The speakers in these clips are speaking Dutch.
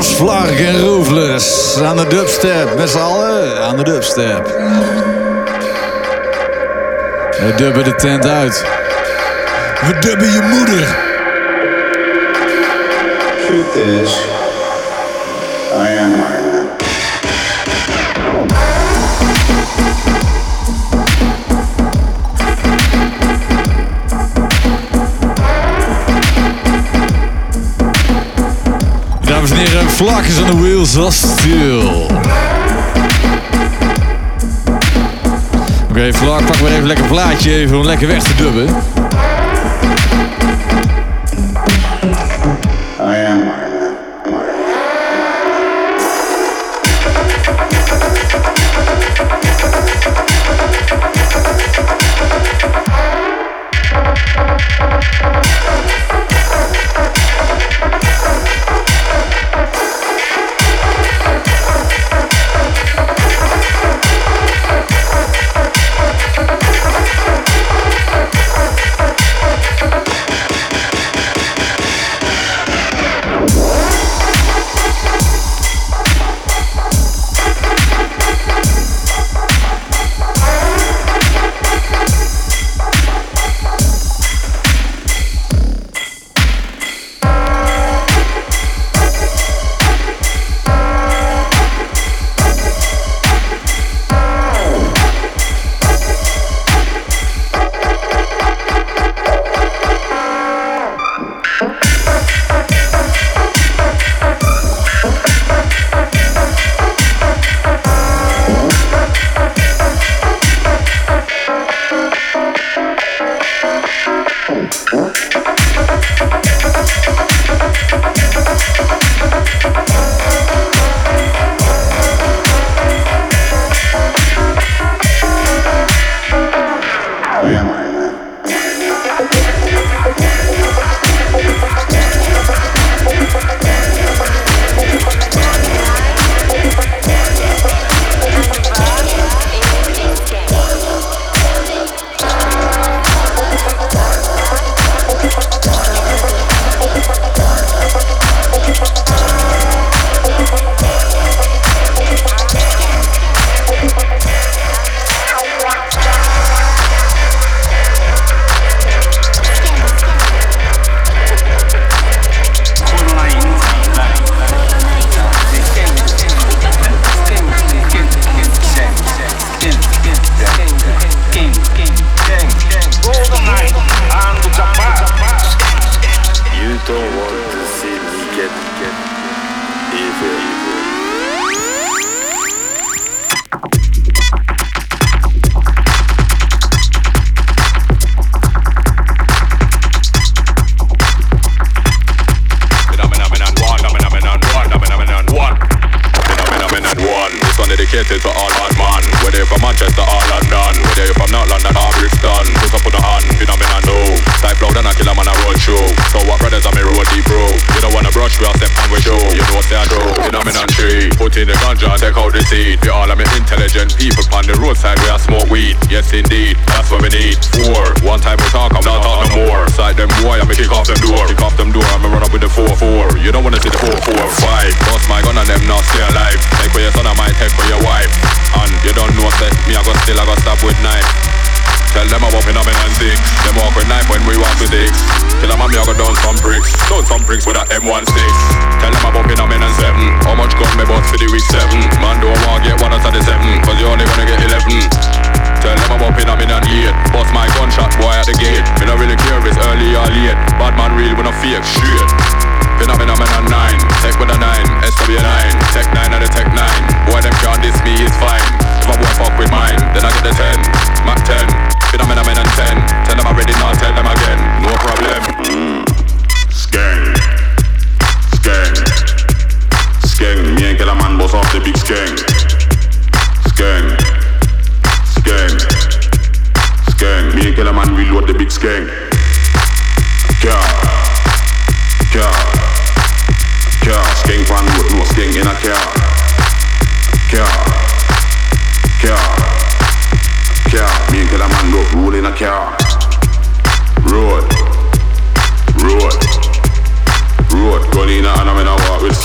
Vlark en Roofless. Aan de dubstep, met z'n allen aan de dubstep. We dubben de tent uit. We dubben je moeder. Truth is, I am Vlak is aan de wheels of steel. Oké, Vlak, pak maar even lekker plaatje even om lekker weg te dubben.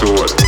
Рекорд.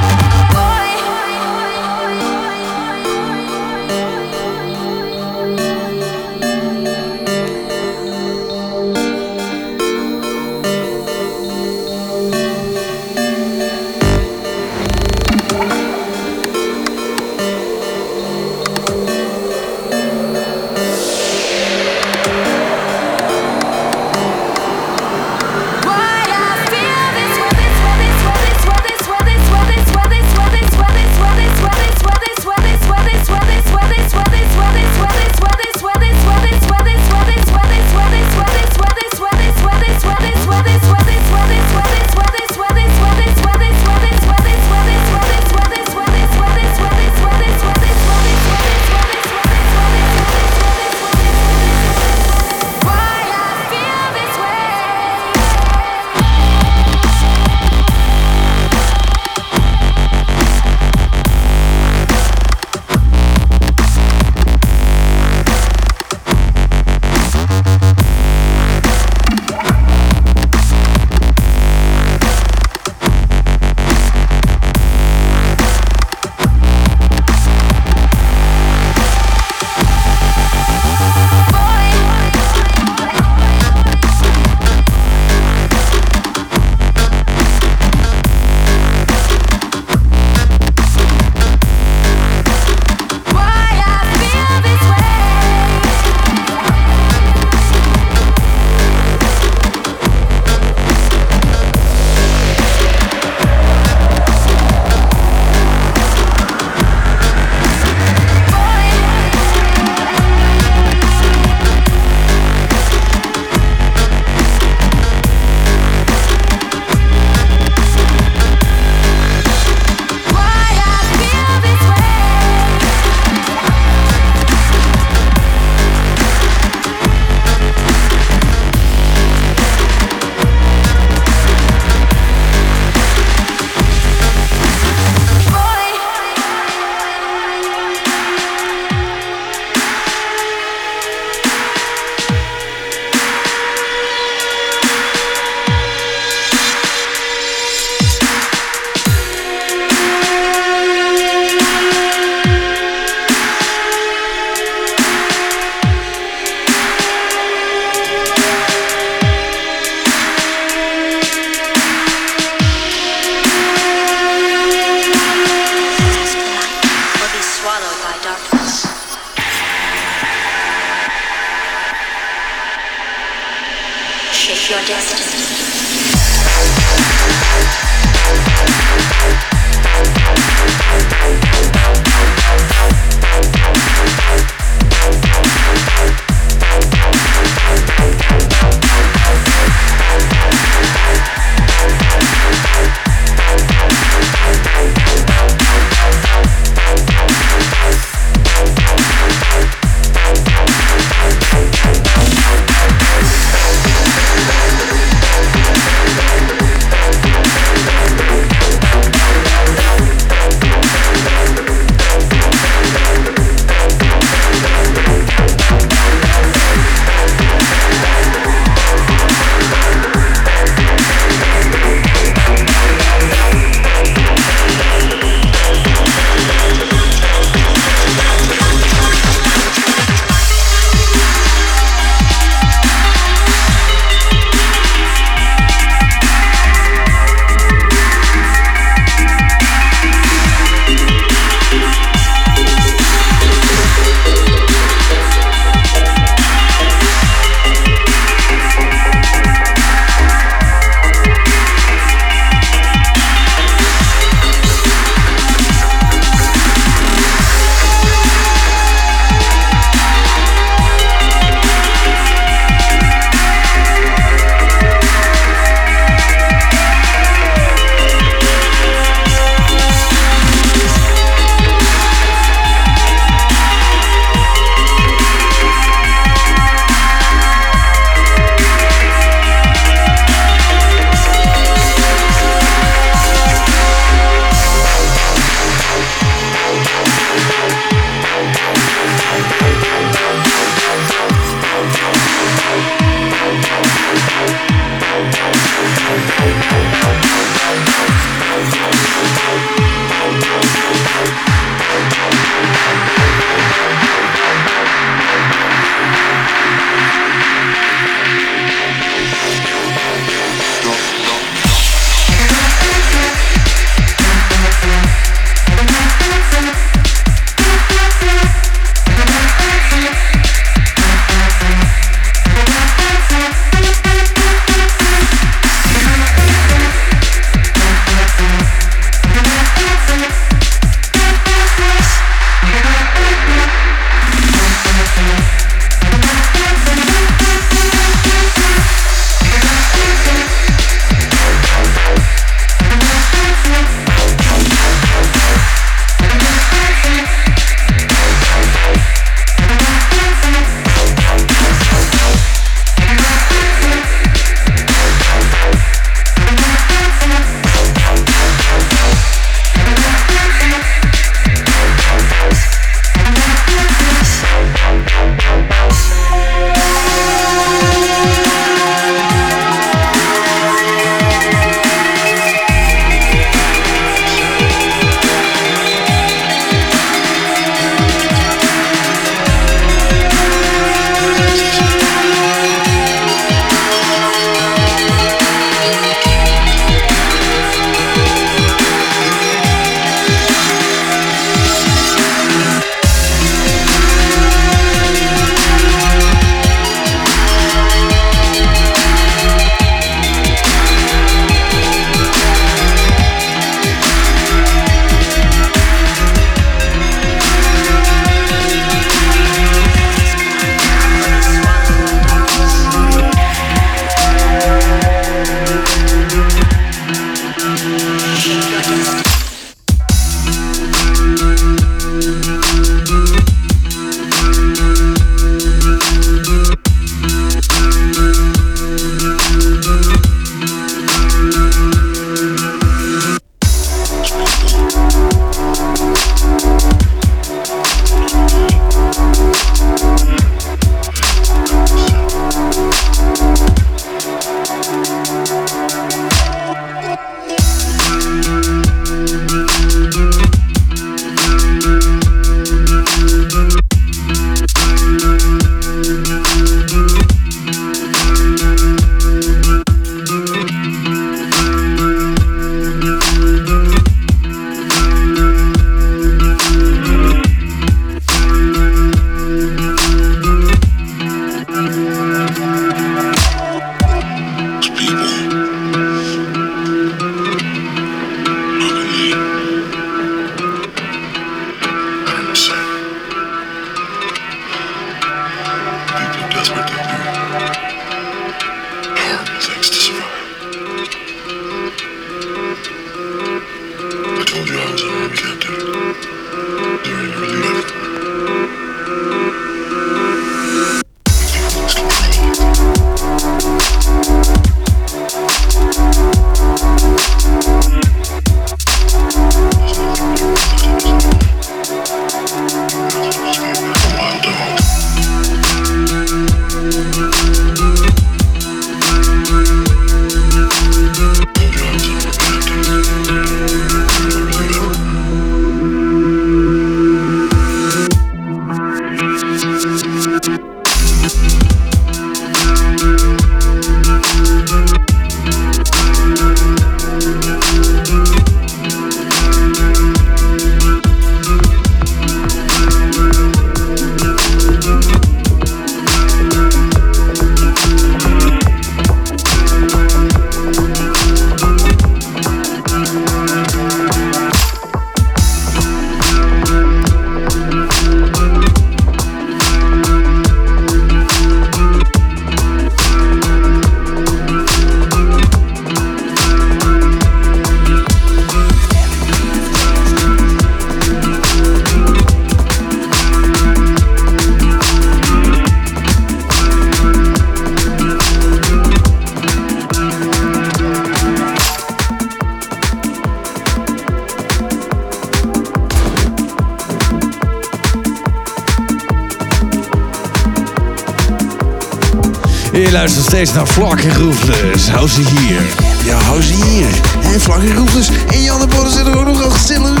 Luistert steeds naar Vlak en Roefles. Hou ze hier. Ja, hou ze hier. En vlakke roepers. En Jan en Bonnen zijn er ook nog al gezellig.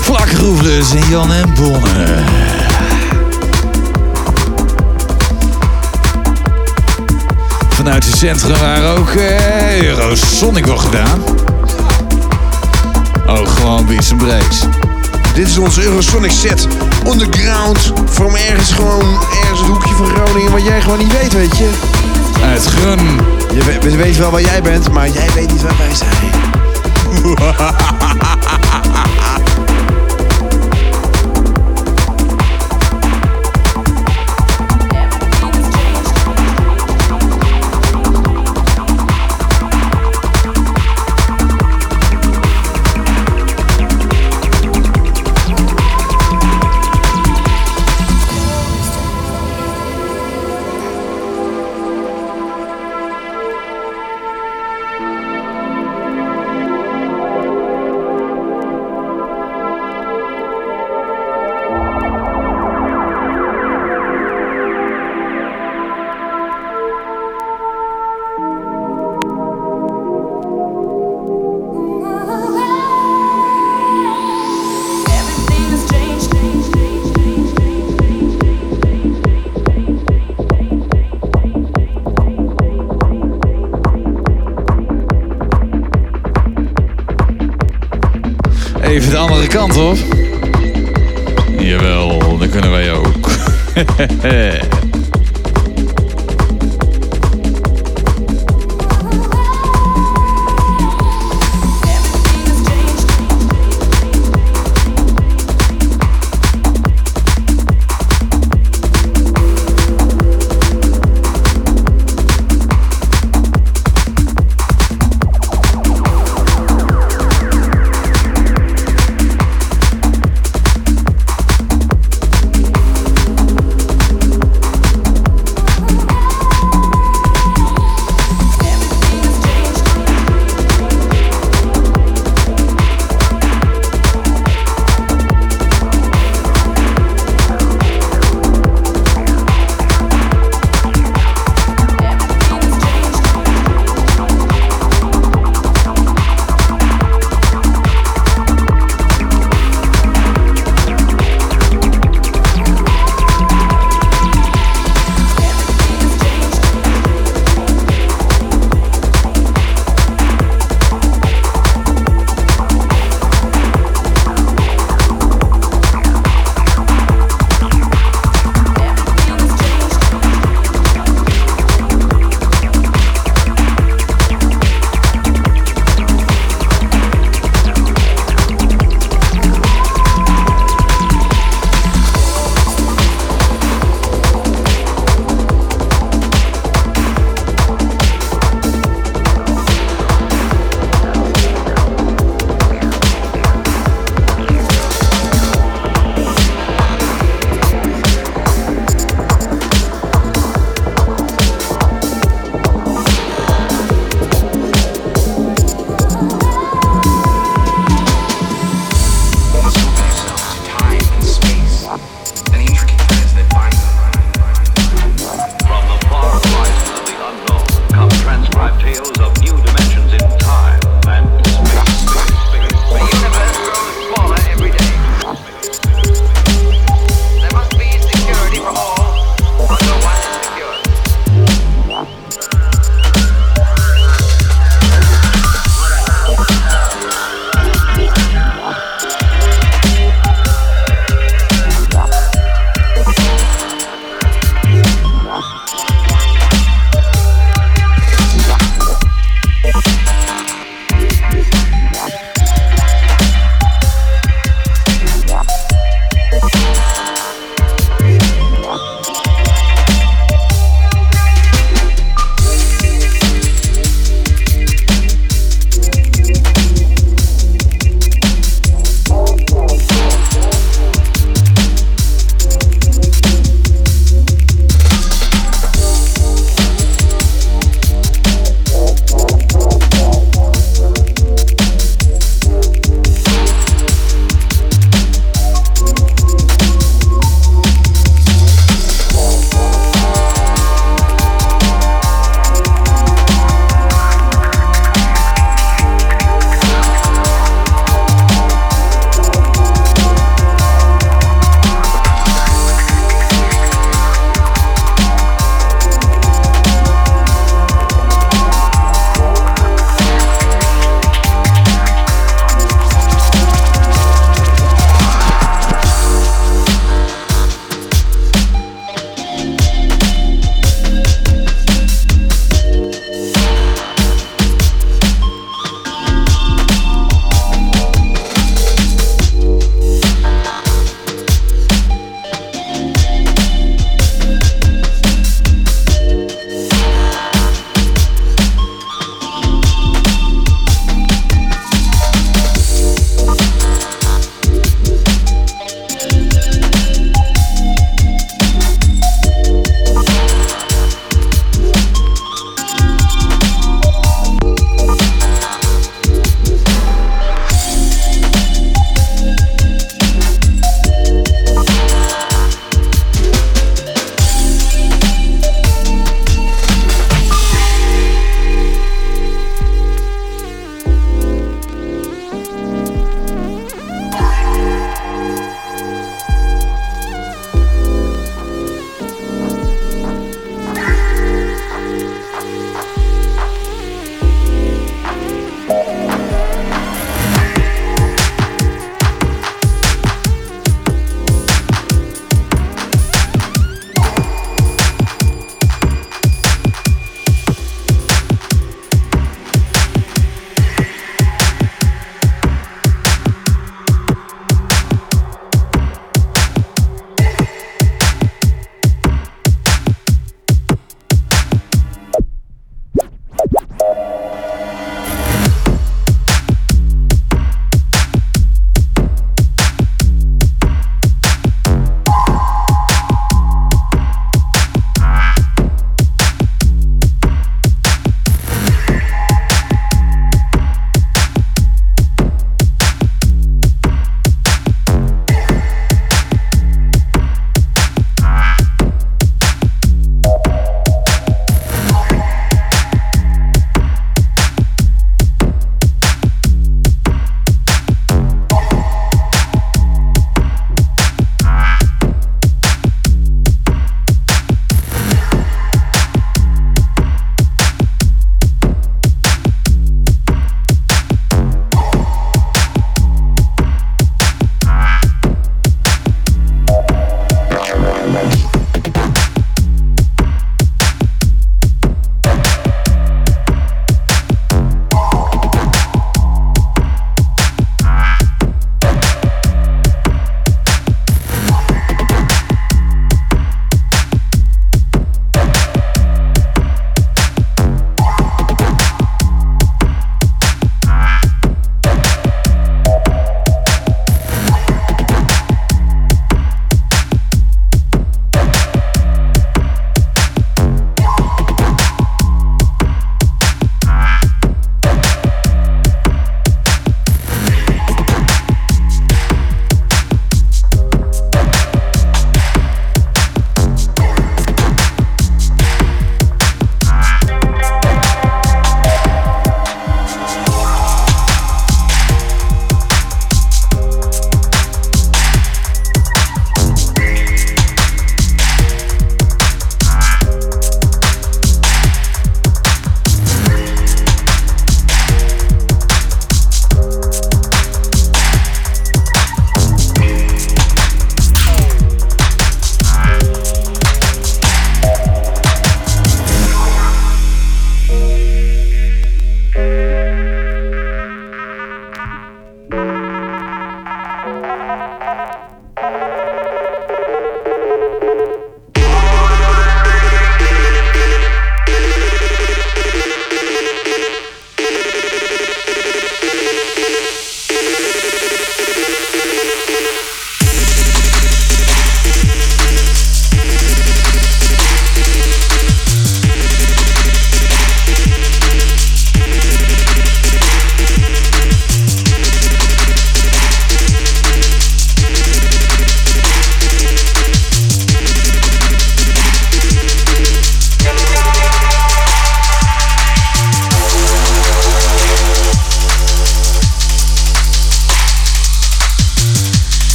Vlak en Roefles en Jan en Bonne. Vanuit het centrum waren ook eh, Eurosonic wel gedaan. Oh, gewoon Beats and Breaks. Dit is onze Eurosonic set. Underground. From ergens gewoon, ergens een hoekje van Groningen. Wat jij gewoon niet weet, weet je. Uit Grun. Je weet, we weten wel waar jij bent, maar jij weet niet waar wij zijn. kant op.